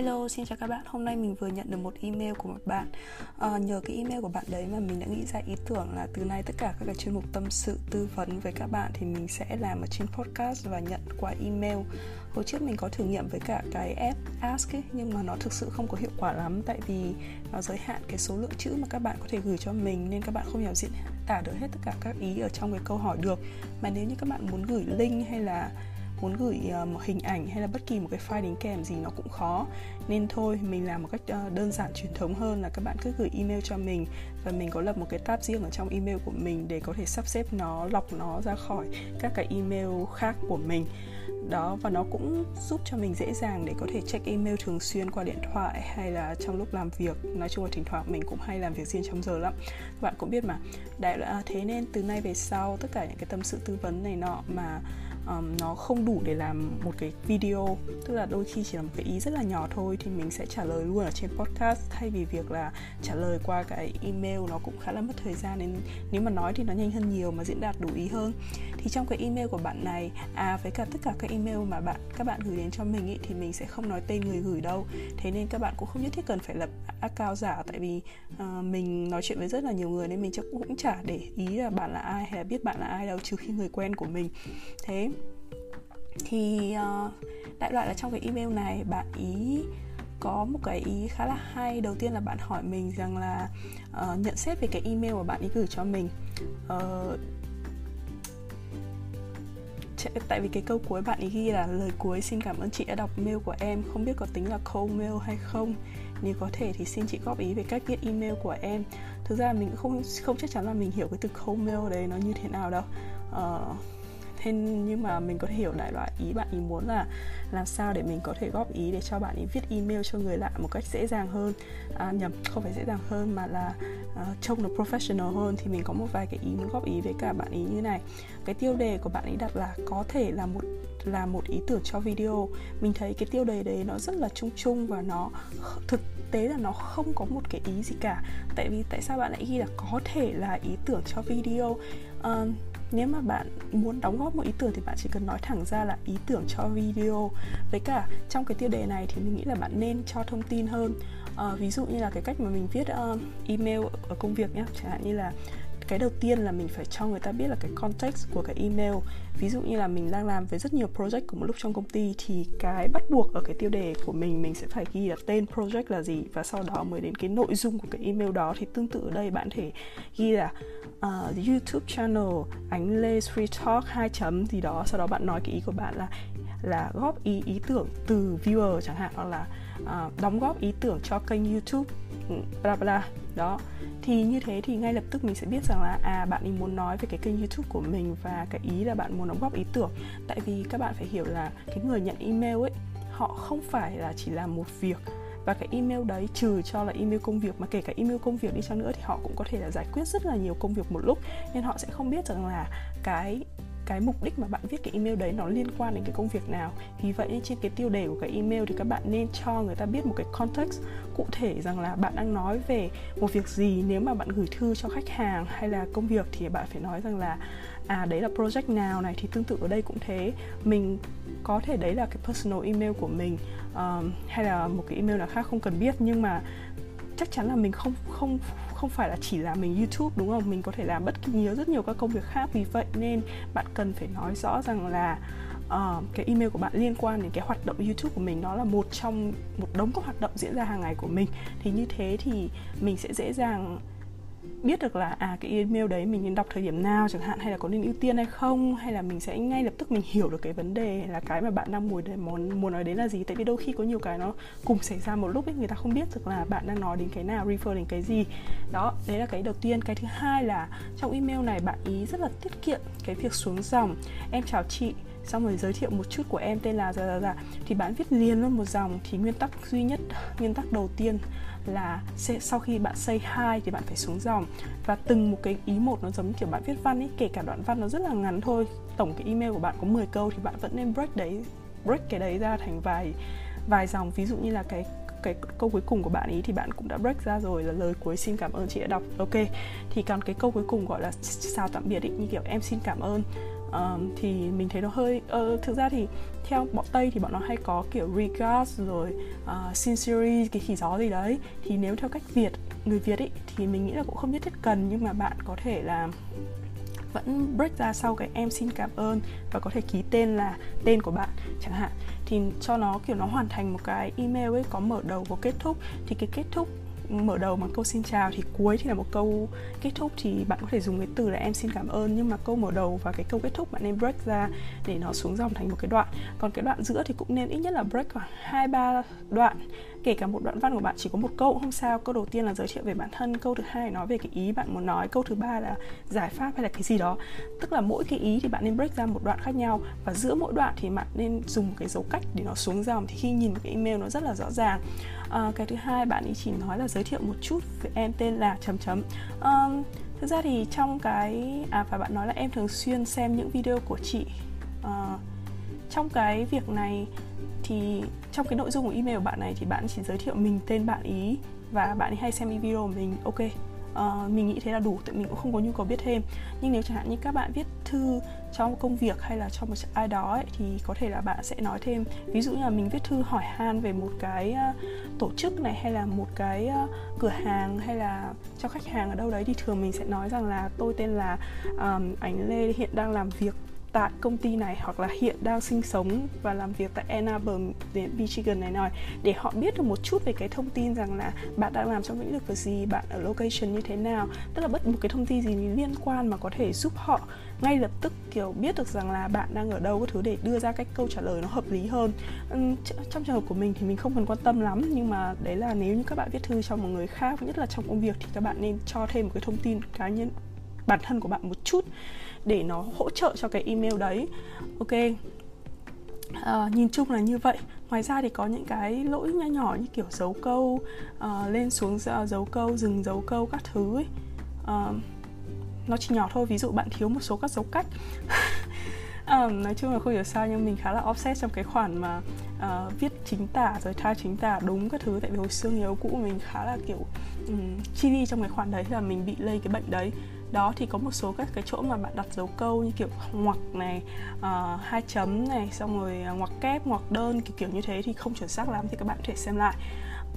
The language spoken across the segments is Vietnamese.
Hello, xin chào các bạn. Hôm nay mình vừa nhận được một email của một bạn. À, nhờ cái email của bạn đấy mà mình đã nghĩ ra ý tưởng là từ nay tất cả các cái chuyên mục tâm sự tư vấn với các bạn thì mình sẽ làm ở trên podcast và nhận qua email. Hồi trước mình có thử nghiệm với cả cái app Ask ấy, nhưng mà nó thực sự không có hiệu quả lắm tại vì nó giới hạn cái số lượng chữ mà các bạn có thể gửi cho mình nên các bạn không hiểu diễn tả được hết tất cả các ý ở trong cái câu hỏi được. Mà nếu như các bạn muốn gửi link hay là muốn gửi ờ, một hình ảnh hay là bất kỳ một cái file đính kèm gì nó cũng khó. Nên thôi, mình làm một cách ờ, đơn giản truyền thống hơn là các bạn cứ gửi email cho mình và mình có lập một cái tab riêng ở trong email của mình để có thể sắp xếp nó, lọc nó ra khỏi các cái email khác của mình. Đó, và nó cũng giúp cho mình dễ dàng để có thể check email thường xuyên qua điện thoại hay là trong lúc làm việc. Nói chung là thỉnh thoảng mình cũng hay làm việc riêng trong giờ lắm. Các bạn cũng biết mà. Đại loại à, thế nên từ nay về sau, tất cả những cái tâm sự tư vấn này nọ mà um, nó không đủ để làm một cái video. Tức là đôi khi chỉ là một cái ý rất là nhỏ thôi thì mình sẽ trả lời luôn ở trên podcast. Thay vì việc là trả lời qua cái email nó cũng khá là mất thời gian nên nếu mà nói thì nó nhanh hơn nhiều mà diễn đạt đủ ý hơn. Thì trong cái email của bạn này à với cả tất cả các email mà bạn các bạn gửi đến cho mình ý, thì mình sẽ không nói tên người gửi đâu. Thế nên các bạn cũng không nhất thiết cần phải lập account giả tại vì uh, mình nói chuyện với rất là nhiều người nên mình chắc cũng chả để ý là bạn là ai hay là biết bạn là ai đâu trừ khi người quen của mình. Thế thì uh, đại loại là trong cái email này bạn ý có một cái ý khá là hay. Đầu tiên là bạn hỏi mình rằng là uh, nhận xét về cái email mà bạn ý gửi cho mình. Uh, tại vì cái câu cuối bạn ý ghi là lời cuối xin cảm ơn chị đã đọc mail của em. Không biết có tính là cold mail hay không. Nếu có thể thì xin chị góp ý về cách viết email của em. Thực ra mình cũng không không chắc chắn là mình hiểu cái từ cold mail đấy nó như thế nào đâu. Uh, thế nhưng mà mình có thể hiểu đại loại ý bạn ý muốn là làm sao để mình có thể góp ý để cho bạn ý viết email cho người lạ một cách dễ dàng hơn. À, nhầm không phải dễ dàng hơn mà là uh, trông nó professional hơn thì mình có một vài cái ý muốn góp ý với cả bạn ý như này. Cái tiêu đề của bạn ý đặt là có thể là một là một ý tưởng cho video. Mình thấy cái tiêu đề đấy nó rất là chung chung và nó thực tế là nó không có một cái ý gì cả. Tại vì tại sao bạn lại ghi là có thể là ý tưởng cho video? Uh, nếu mà bạn muốn đóng góp một ý tưởng thì bạn chỉ cần nói thẳng ra là ý tưởng cho video. Với cả trong cái tiêu đề này thì mình nghĩ là bạn nên cho thông tin hơn. À, ví dụ như là cái cách mà mình viết uh, email ở công việc nhé chẳng hạn như là cái đầu tiên là mình phải cho người ta biết là cái context của cái email. Ví dụ như là mình đang làm với rất nhiều project cùng một lúc trong công ty thì cái bắt buộc ở cái tiêu đề của mình mình sẽ phải ghi là tên project là gì và sau đó mới đến cái nội dung của cái email đó. Thì tương tự ở đây bạn thể ghi là uh, YouTube channel ánh lê free talk hai chấm gì đó. Sau đó bạn nói cái ý của bạn là là góp ý ý tưởng từ viewer chẳng hạn hoặc là uh, đóng góp ý tưởng cho kênh YouTube bla bla, đó. Thì như thế thì ngay lập tức mình sẽ biết rằng là à bạn ấy muốn nói về cái kênh youtube của mình và cái ý là bạn muốn đóng góp ý tưởng. Tại vì các bạn phải hiểu là cái người nhận email ấy, họ không phải là chỉ làm một việc và cái email đấy trừ cho là email công việc mà kể cả email công việc đi chăng nữa thì họ cũng có thể là giải quyết rất là nhiều công việc một lúc. Nên họ sẽ không biết rằng là cái cái mục đích mà bạn viết cái email đấy nó liên quan đến cái công việc nào. Vì vậy trên cái tiêu đề của cái email thì các bạn nên cho người ta biết một cái context cụ thể rằng là bạn đang nói về một việc gì. Nếu mà bạn gửi thư cho khách hàng hay là công việc thì bạn phải nói rằng là à đấy là project nào này thì tương tự ở đây cũng thế. Mình có thể đấy là cái personal email của mình um, hay là một cái email nào khác không cần biết nhưng mà chắc chắn là mình không không không phải là chỉ là mình YouTube đúng không? Mình có thể làm bất kỳ nhiều rất nhiều các công việc khác. Vì vậy nên bạn cần phải nói rõ rằng là uh, cái email của bạn liên quan đến cái hoạt động YouTube của mình nó là một trong một đống các hoạt động diễn ra hàng ngày của mình. Thì như thế thì mình sẽ dễ dàng biết được là à cái email đấy mình nên đọc thời điểm nào chẳng hạn, hay là có nên ưu tiên hay không, hay là mình sẽ ngay lập tức mình hiểu được cái vấn đề là cái mà bạn đang muốn muốn muốn nói đến là gì. Tại vì đôi khi có nhiều cái nó cùng xảy ra một lúc ấy, người ta không biết được là bạn đang nói đến cái nào, refer đến cái gì. Đó, đấy là cái đầu tiên. Cái thứ hai là trong email này bạn ý rất là tiết kiệm cái việc xuống dòng. Em chào chị, xong rồi giới thiệu một chút của em tên là dạ dạ dạ. Thì bạn viết liền luôn một dòng. Thì nguyên tắc duy nhất, nguyên tắc đầu tiên là sau khi bạn say hi thì bạn phải xuống dòng. Và từng một cái ý một nó giống kiểu bạn viết văn ấy kể cả đoạn văn nó rất là ngắn thôi. Tổng cái email của bạn có 10 câu thì bạn vẫn nên break đấy break cái đấy ra thành vài vài dòng. Ví dụ như là cái cái câu cuối cùng của bạn ý thì bạn cũng đã break ra rồi là lời cuối xin cảm ơn chị đã đọc. Ok thì còn cái câu cuối cùng gọi là chào tạm biệt ý, như kiểu em xin cảm ơn um, thì mình thấy nó hơi uh, thực ra thì theo bọn tây thì bọn nó hay có kiểu regards rồi ờ, uh, sincerely cái khỉ gió gì đấy. Thì nếu theo cách việt người việt ấy thì mình nghĩ là cũng không nhất thiết cần nhưng mà bạn có thể là vẫn break ra sau cái em xin cảm ơn và có thể ký tên là tên của bạn chẳng hạn. Thì cho nó kiểu nó hoàn thành một cái email ấy có mở đầu có kết thúc thì cái kết thúc mở đầu bằng câu xin chào thì cuối thì là một câu kết thúc thì bạn có thể dùng cái từ là em xin cảm ơn, nhưng mà câu mở đầu và cái câu kết thúc bạn nên break ra để nó xuống dòng thành một cái đoạn. Còn cái đoạn giữa thì cũng nên ít nhất là break khoảng hai ba đoạn kể cả một đoạn văn của bạn chỉ có một câu cũng không sao. Câu đầu tiên là giới thiệu về bản thân câu thứ hai nói về cái ý bạn muốn nói câu thứ ba là giải pháp hay là cái gì đó. Tức là mỗi cái ý thì bạn nên break ra một đoạn khác nhau và giữa mỗi đoạn thì bạn nên dùng một cái dấu cách để nó xuống dòng. Thì khi nhìn cái email nó rất là rõ ràng. À, cái thứ hai bạn ấy chỉ nói là giới thiệu một chút về em tên là chấm chấm. À, thực ra thì trong cái à và bạn nói là em thường xuyên xem những video của chị à, trong cái việc này thì trong cái nội dung của email của bạn này thì bạn chỉ giới thiệu mình tên bạn ý và bạn ấy hay xem video của mình. Ok uh, mình nghĩ thế là đủ tại mình cũng không có nhu cầu biết thêm. Nhưng nếu chẳng hạn như các bạn viết thư cho công việc hay là cho một ai đó ấy, thì có thể là bạn sẽ nói thêm. Ví dụ như là mình viết thư hỏi han về một cái uh, tổ chức này hay là một cái uh, cửa hàng hay là cho khách hàng ở đâu đấy thì thường mình sẽ nói rằng là tôi tên là um, ảnh lê hiện đang làm việc tại công ty này hoặc là hiện đang sinh sống và làm việc tại Ann Arbor, Michigan này nói để họ biết được một chút về cái thông tin rằng là bạn đang làm trong lĩnh vực gì, bạn ở location như thế nào, tức là bất một cái thông tin gì liên quan mà có thể giúp họ ngay lập tức kiểu biết được rằng là bạn đang ở đâu cái thứ để đưa ra cái câu trả lời nó hợp lý hơn. Trong trường hợp của mình thì mình không cần quan tâm lắm nhưng mà đấy là nếu như các bạn viết thư cho một người khác nhất là trong công việc thì các bạn nên cho thêm một cái thông tin cá nhân bản thân của bạn một chút để nó hỗ trợ cho cái email đấy. Ok. À, nhìn chung là như vậy. Ngoài ra thì có những cái lỗi nhỏ nhỏ như kiểu dấu câu uh, lên xuống dấu câu dừng dấu câu các thứ ấy. Uh, nó chỉ nhỏ thôi ví dụ bạn thiếu một số các dấu cách. Um, nói chung là không hiểu sao nhưng mình khá là offset trong cái khoản mà uh, viết chính tả rồi thay chính tả đúng các thứ. Tại vì hồi xưa người yêu cũ mình khá là kiểu um, chi li trong cái khoản đấy là mình bị lây cái bệnh đấy đó thì có một số các cái chỗ mà bạn đặt dấu câu như kiểu ngoặc này uh, hai chấm này xong rồi ờ, ngoặc kép ngoặc đơn kiểu kiểu như thế thì không chuẩn xác lắm thì các bạn có thể xem lại.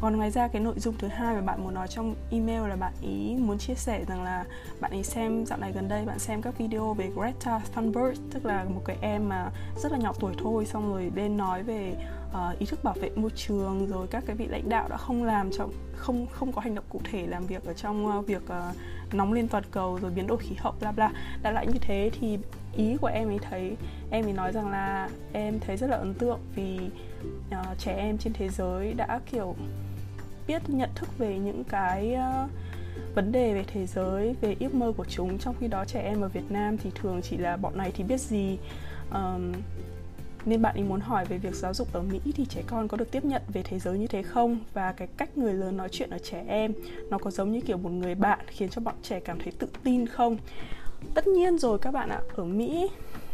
Còn ngoài ra cái nội dung thứ hai mà bạn muốn nói trong email là bạn ý muốn chia sẻ rằng là bạn ý xem dạo này gần đây bạn xem các video về Greta Thunberg tức là một cái em mà rất là nhỏ tuổi thôi xong rồi bên nói về uh, ý thức bảo vệ môi trường rồi các cái vị lãnh đạo đã không làm trong không không có hành động cụ thể làm việc ở trong uh, việc uh, nóng lên toàn cầu rồi biến đổi khí hậu bla bla. Đã lại như thế thì ý của em ấy thấy em ấy nói rằng là em thấy rất là ấn tượng vì uh, trẻ em trên thế giới đã kiểu biết nhận thức về những cái uh, vấn đề về thế giới về ước mơ của chúng. Trong khi đó trẻ em ở Việt Nam thì thường chỉ là bọn này thì biết gì um, nên bạn ấy muốn hỏi về việc giáo dục ở Mỹ thì trẻ con có được tiếp nhận về thế giới như thế không? Và cái cách người lớn nói chuyện ở trẻ em nó có giống như kiểu một người bạn khiến cho bọn trẻ cảm thấy tự tin không? Tất nhiên rồi các bạn ạ ở Mỹ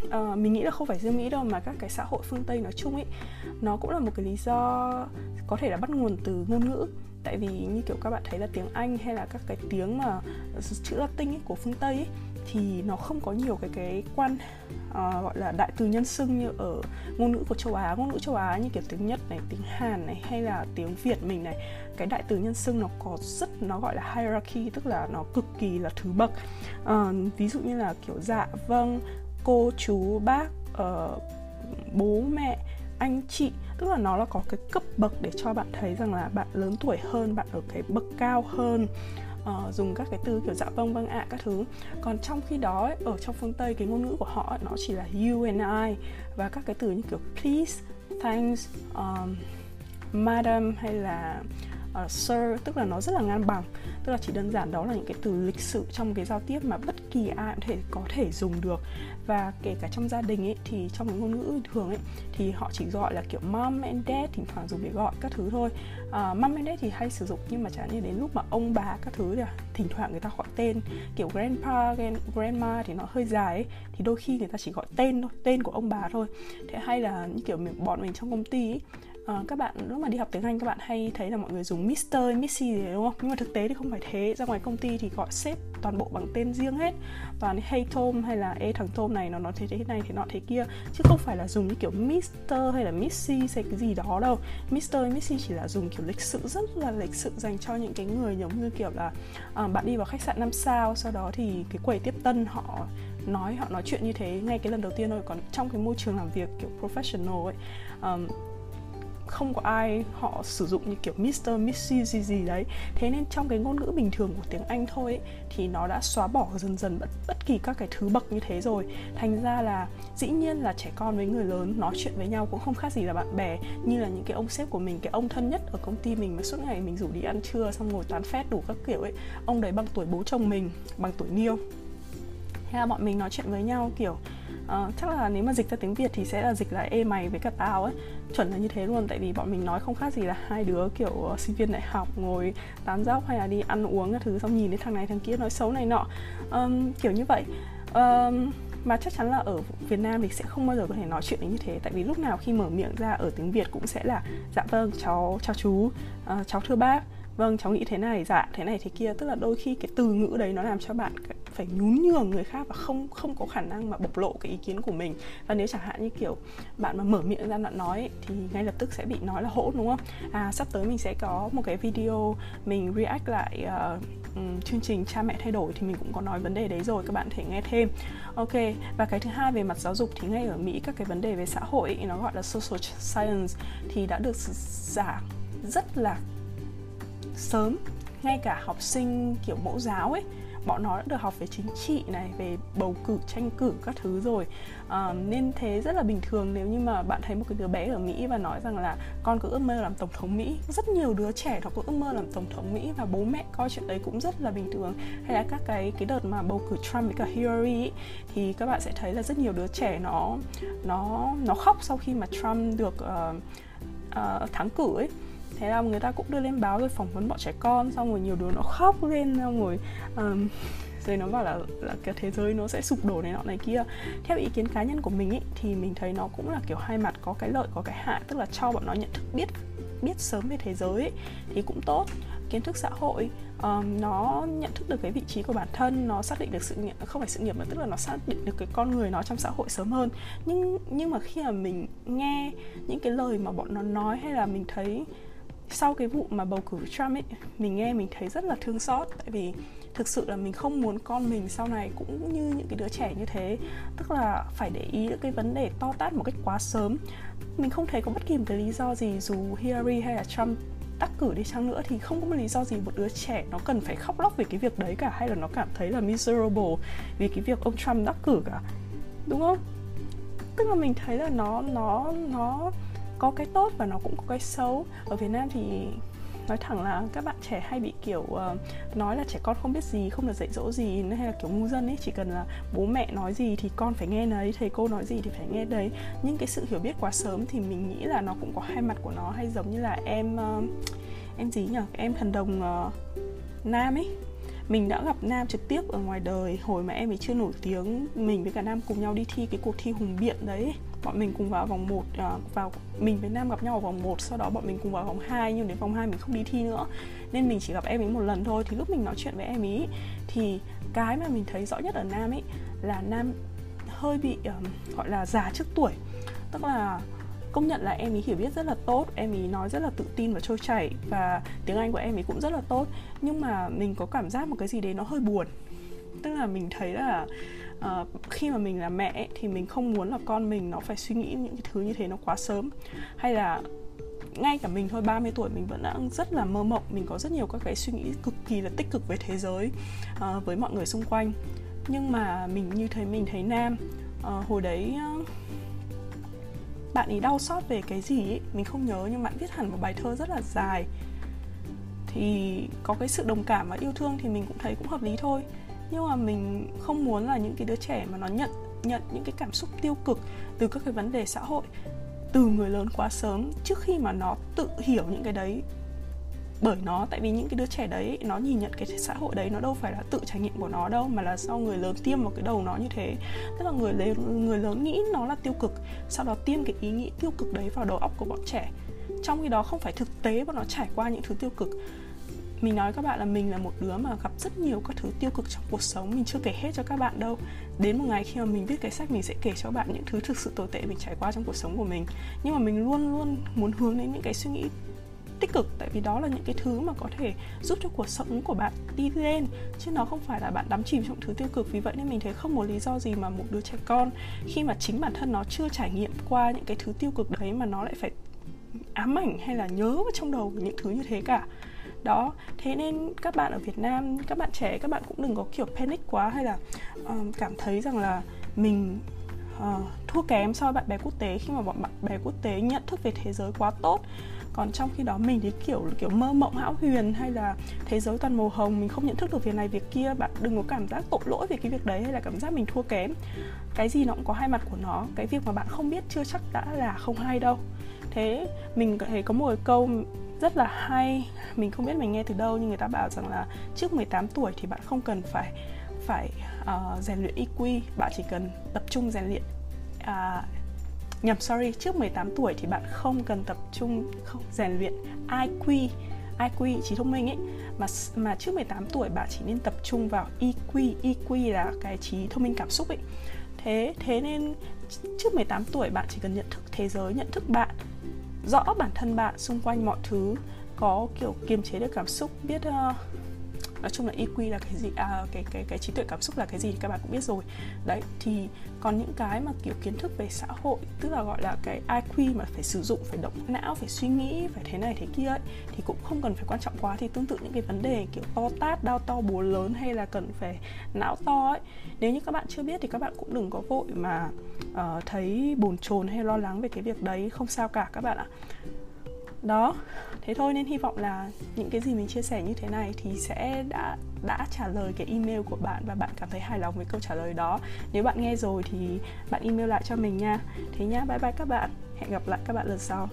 uh, mình nghĩ là không phải riêng Mỹ đâu mà các cái xã hội phương Tây nói chung ấy nó cũng là một cái lý do có thể là bắt nguồn từ ngôn ngữ. Tại vì như kiểu các bạn thấy là tiếng Anh hay là các cái tiếng mà chữ Latin ấy, của phương Tây ấy, thì nó không có nhiều cái cái quan uh, gọi là đại từ nhân xưng như ở ngôn ngữ của châu Á. Ngôn ngữ châu Á như kiểu tiếng Nhật này tiếng Hàn này hay là tiếng Việt mình này cái đại từ nhân xưng nó có rất nó gọi là hierarchy tức là nó cực kỳ là thứ bậc. Uh, ví dụ như là kiểu dạ vâng cô chú bác uh, bố mẹ anh chị tức là nó là có cái cấp bậc để cho bạn thấy rằng là bạn lớn tuổi hơn bạn ở cái bậc cao hơn uh, dùng các cái từ kiểu dạ vâng vâng ạ các thứ. Còn trong khi đó ấy, ở trong phương tây cái ngôn ngữ của họ nó chỉ là you and I và các cái từ như kiểu please thanks um, madam hay là Ờ, uh, sir tức là nó rất là ngang bằng. Tức là chỉ đơn giản đó là những cái từ lịch sự trong cái giao tiếp mà bất kỳ ai cũng thể có thể dùng được. Và kể cả trong gia đình ấy thì trong cái ngôn ngữ thường ấy thì họ chỉ gọi là kiểu mom and dad thỉnh thoảng dùng để gọi các thứ thôi. Uh, mom and dad thì hay sử dụng nhưng mà chẳng như đến lúc mà ông bà các thứ thì à, thỉnh thoảng người ta gọi tên. Kiểu grandpa grandma thì nó hơi dài ấy thì đôi khi người ta chỉ gọi tên thôi tên của ông bà thôi. Thế hay là như kiểu mình, bọn mình trong công ty ấy, à, các bạn lúc mà đi học tiếng Anh các bạn hay thấy là mọi người dùng Mr, Missy gì đúng không? Nhưng mà thực tế thì không phải thế. Ra ngoài công ty thì gọi sếp toàn bộ bằng tên riêng hết. Toàn hey Tom hay là ê thằng Tom này nó nói thế thế này thế nọ thế kia chứ không phải là dùng như kiểu Mr hay là Missy hay cái gì đó đâu. Mr, Missy chỉ là dùng kiểu lịch sự rất là lịch sự dành cho những cái người giống như kiểu là à, bạn đi vào khách sạn năm sao sau đó thì cái quầy tiếp tân họ nói họ nói chuyện như thế ngay cái lần đầu tiên thôi còn trong cái môi trường làm việc kiểu professional ấy um, không có ai họ sử dụng như kiểu Mr. Missy gì gì đấy. Thế nên trong cái ngôn ngữ bình thường của tiếng Anh thôi ấy, thì nó đã xóa bỏ dần dần bất, bất kỳ các cái thứ bậc như thế rồi. Thành ra là dĩ nhiên là trẻ con với người lớn nói chuyện với nhau cũng không khác gì là bạn bè như là những cái ông sếp của mình cái ông thân nhất ở công ty mình mà suốt ngày mình rủ đi ăn trưa xong ngồi tán phét đủ các kiểu ấy. Ông đấy bằng tuổi bố chồng mình bằng tuổi niêu thế là bọn mình nói chuyện với nhau kiểu uh, chắc là nếu mà dịch ra tiếng việt thì sẽ là dịch là ê mày với cả tao ấy. Chuẩn là như thế luôn tại vì bọn mình nói không khác gì là hai đứa kiểu uh, sinh viên đại học ngồi tán dóc hay là đi ăn uống các thứ xong nhìn đến thằng này thằng kia nói xấu này nọ. Um, kiểu như vậy. Um, mà chắc chắn là ở Việt Nam thì sẽ không bao giờ có thể nói chuyện như thế tại vì lúc nào khi mở miệng ra ở tiếng Việt cũng sẽ là dạ vâng cháu chào chú uh, cháu thưa bác vâng cháu nghĩ thế này dạ thế này thế kia. Tức là đôi khi cái từ ngữ đấy nó làm cho bạn phải nhún nhường người khác và không không có khả năng mà bộc lộ cái ý kiến của mình. Và nếu chẳng hạn như kiểu bạn mà mở miệng ra bạn nói thì ngay lập tức sẽ bị nói là hỗn đúng không? À sắp tới mình sẽ có một cái video mình react lại uh, chương trình cha mẹ thay đổi thì mình cũng có nói vấn đề đấy rồi các bạn thể nghe thêm. Ok và cái thứ hai về mặt giáo dục thì ngay ở mỹ các cái vấn đề về xã hội nó gọi là social science thì đã được giảng rất là sớm. Ngay cả học sinh kiểu mẫu giáo ấy bọn nó đã được học về chính trị này về bầu cử tranh cử các thứ rồi. À, nên thế rất là bình thường nếu như mà bạn thấy một cái đứa bé ở mỹ và nói rằng là con có ước mơ làm tổng thống mỹ. Rất nhiều đứa trẻ nó có ước mơ làm tổng thống mỹ và bố mẹ coi chuyện đấy cũng rất là bình thường. Hay là các cái cái đợt mà bầu cử trump với cả hillary ấy, thì các bạn sẽ thấy là rất nhiều đứa trẻ nó nó nó khóc sau khi mà trump được uh, uh, thắng cử ấy thế là người ta cũng đưa lên báo rồi phỏng vấn bọn trẻ con xong rồi nhiều đứa nó khóc lên xong rồi um, rồi nó bảo là là cái thế giới nó sẽ sụp đổ này nọ này kia. Theo ý kiến cá nhân của mình ý, thì mình thấy nó cũng là kiểu hai mặt có cái lợi có cái hại tức là cho bọn nó nhận thức biết biết sớm về thế giới ý, thì cũng tốt. Kiến thức xã hội um, nó nhận thức được cái vị trí của bản thân nó xác định được sự nghiệp không phải sự nghiệp mà tức là nó xác định được cái con người nó trong xã hội sớm hơn. Nhưng nhưng mà khi mà mình nghe những cái lời mà bọn nó nói hay là mình thấy sau cái vụ mà bầu cử Trump ấy, mình nghe mình thấy rất là thương xót. Tại vì thực sự là mình không muốn con mình sau này cũng như những cái đứa trẻ như thế. Tức là phải để ý những cái vấn đề to tát một cách quá sớm. Mình không thấy có bất kỳ một cái lý do gì dù Hillary hay là Trump đắc cử đi chăng nữa thì không có một lý do gì một đứa trẻ nó cần phải khóc lóc về cái việc đấy cả, hay là nó cảm thấy là miserable vì cái việc ông Trump đắc cử cả. Đúng không? Tức là mình thấy là nó nó nó có cái tốt và nó cũng có cái xấu. Ở Việt Nam thì nói thẳng là các bạn trẻ hay bị kiểu uh, nói là trẻ con không biết gì không được dạy dỗ gì hay là kiểu ngu dân ấy chỉ cần là bố mẹ nói gì thì con phải nghe đấy thầy cô nói gì thì phải nghe đấy. Nhưng cái sự hiểu biết quá sớm thì mình nghĩ là nó cũng có hai mặt của nó hay giống như là em uh, em gì nhỉ? Em thần đồng uh, nam ấy. Mình đã gặp Nam trực tiếp ở ngoài đời hồi mà em ấy chưa nổi tiếng mình với cả Nam cùng nhau đi thi cái cuộc thi hùng biện đấy bọn mình cùng vào vòng 1 uh, à, vào mình với Nam gặp nhau ở vòng 1 sau đó bọn mình cùng vào vòng 2 nhưng đến vòng 2 mình không đi thi nữa. Nên mình chỉ gặp em ấy một lần thôi. Thì lúc mình nói chuyện với em ấy thì cái mà mình thấy rõ nhất ở Nam ấy là Nam hơi bị um, gọi là già trước tuổi. Tức là công nhận là em ấy hiểu biết rất là tốt em ấy nói rất là tự tin và trôi chảy và tiếng anh của em ấy cũng rất là tốt. Nhưng mà mình có cảm giác một cái gì đấy nó hơi buồn. Tức là mình thấy là uh, khi mà mình là mẹ ấy, thì mình không muốn là con mình nó phải suy nghĩ những cái thứ như thế nó quá sớm. Hay là ngay cả mình thôi 30 tuổi mình vẫn đang rất là mơ mộng mình có rất nhiều các cái suy nghĩ cực kỳ là tích cực về thế giới uh, với mọi người xung quanh. Nhưng mà mình như thấy mình thấy nam uh, hồi đấy uh, bạn ấy đau xót về cái gì ấy mình không nhớ nhưng bạn viết hẳn một bài thơ rất là dài. Thì có cái sự đồng cảm và yêu thương thì mình cũng thấy cũng hợp lý thôi nhưng mà mình không muốn là những cái đứa trẻ mà nó nhận nhận những cái cảm xúc tiêu cực từ các cái vấn đề xã hội, từ người lớn quá sớm, trước khi mà nó tự hiểu những cái đấy. Bởi nó, tại vì những cái đứa trẻ đấy, nó nhìn nhận cái xã hội đấy, nó đâu phải là tự trải nghiệm của nó đâu, mà là do người lớn tiêm vào cái đầu nó như thế. Tức là người lớn người lớn nghĩ nó là tiêu cực, sau đó tiêm cái ý nghĩ tiêu cực đấy vào đầu óc của bọn trẻ. Trong khi đó không phải thực tế bọn nó trải qua những thứ tiêu cực mình nói các bạn là mình là một đứa mà gặp rất nhiều các thứ tiêu cực trong cuộc sống, mình chưa kể hết cho các bạn đâu. Đến một ngày khi mà mình viết cái sách, mình sẽ kể cho bạn những thứ thực sự tồi tệ mình trải qua trong cuộc sống của mình. Nhưng mà mình luôn luôn muốn hướng đến những cái suy nghĩ tích cực, tại vì đó là những cái thứ mà có thể giúp cho cuộc sống của bạn đi lên, chứ nó không phải là bạn đắm chìm trong thứ tiêu cực. Vì vậy nên mình thấy không một lý do gì mà một đứa trẻ con, khi mà chính bản thân nó chưa trải nghiệm qua những cái thứ tiêu cực đấy mà nó lại phải ám ảnh hay là nhớ vào trong đầu những thứ như thế cả đó. Thế nên các bạn ở Việt Nam các bạn trẻ các bạn cũng đừng có kiểu panic quá hay là um, cảm thấy rằng là mình uh, thua kém so với bạn bè quốc tế khi mà bọn bạn bè quốc tế nhận thức về thế giới quá tốt. Còn trong khi đó mình thì kiểu kiểu mơ mộng hão huyền hay là thế giới toàn màu hồng mình không nhận thức được việc này việc kia. Bạn đừng có cảm giác tội lỗi về cái việc đấy hay là cảm giác mình thua kém. Cái gì nó cũng có hai mặt của nó. Cái việc mà bạn không biết chưa chắc đã là không hay đâu. Thế mình thấy có một câu rất là hay. Mình không biết mình nghe từ đâu nhưng người ta bảo rằng là trước 18 tuổi thì bạn không cần phải phải uh, rèn luyện EQ bạn chỉ cần tập trung rèn luyện uh, nhầm sorry trước 18 tuổi thì bạn không cần tập trung không rèn luyện IQ IQ trí thông minh ấy. Mà mà trước 18 tuổi bạn chỉ nên tập trung vào EQ EQ là cái trí thông minh cảm xúc ấy. Thế thế nên trước 18 tuổi bạn chỉ cần nhận thức thế giới nhận thức bạn rõ bản thân bạn xung quanh mọi thứ có kiểu kiềm chế được cảm xúc biết uh, nói chung là EQ là cái gì à, cái cái cái trí tuệ cảm xúc là cái gì thì các bạn cũng biết rồi. Đấy thì còn những cái mà kiểu kiến thức về xã hội tức là gọi là cái IQ mà phải sử dụng phải động não phải suy nghĩ phải thế này thế kia ấy thì cũng không cần phải quan trọng quá. Thì tương tự những cái vấn đề kiểu to tát đau to búa lớn hay là cần phải não to ấy nếu như các bạn chưa biết thì các bạn cũng đừng có vội mà uh, thấy bồn chồn hay lo lắng về cái việc đấy không sao cả các bạn ạ đó, thế thôi nên hy vọng là những cái gì mình chia sẻ như thế này thì sẽ đã đã trả lời cái email của bạn và bạn cảm thấy hài lòng với câu trả lời đó. Nếu bạn nghe rồi thì bạn email lại cho mình nha. Thế nhá, bye bye các bạn. Hẹn gặp lại các bạn lần sau.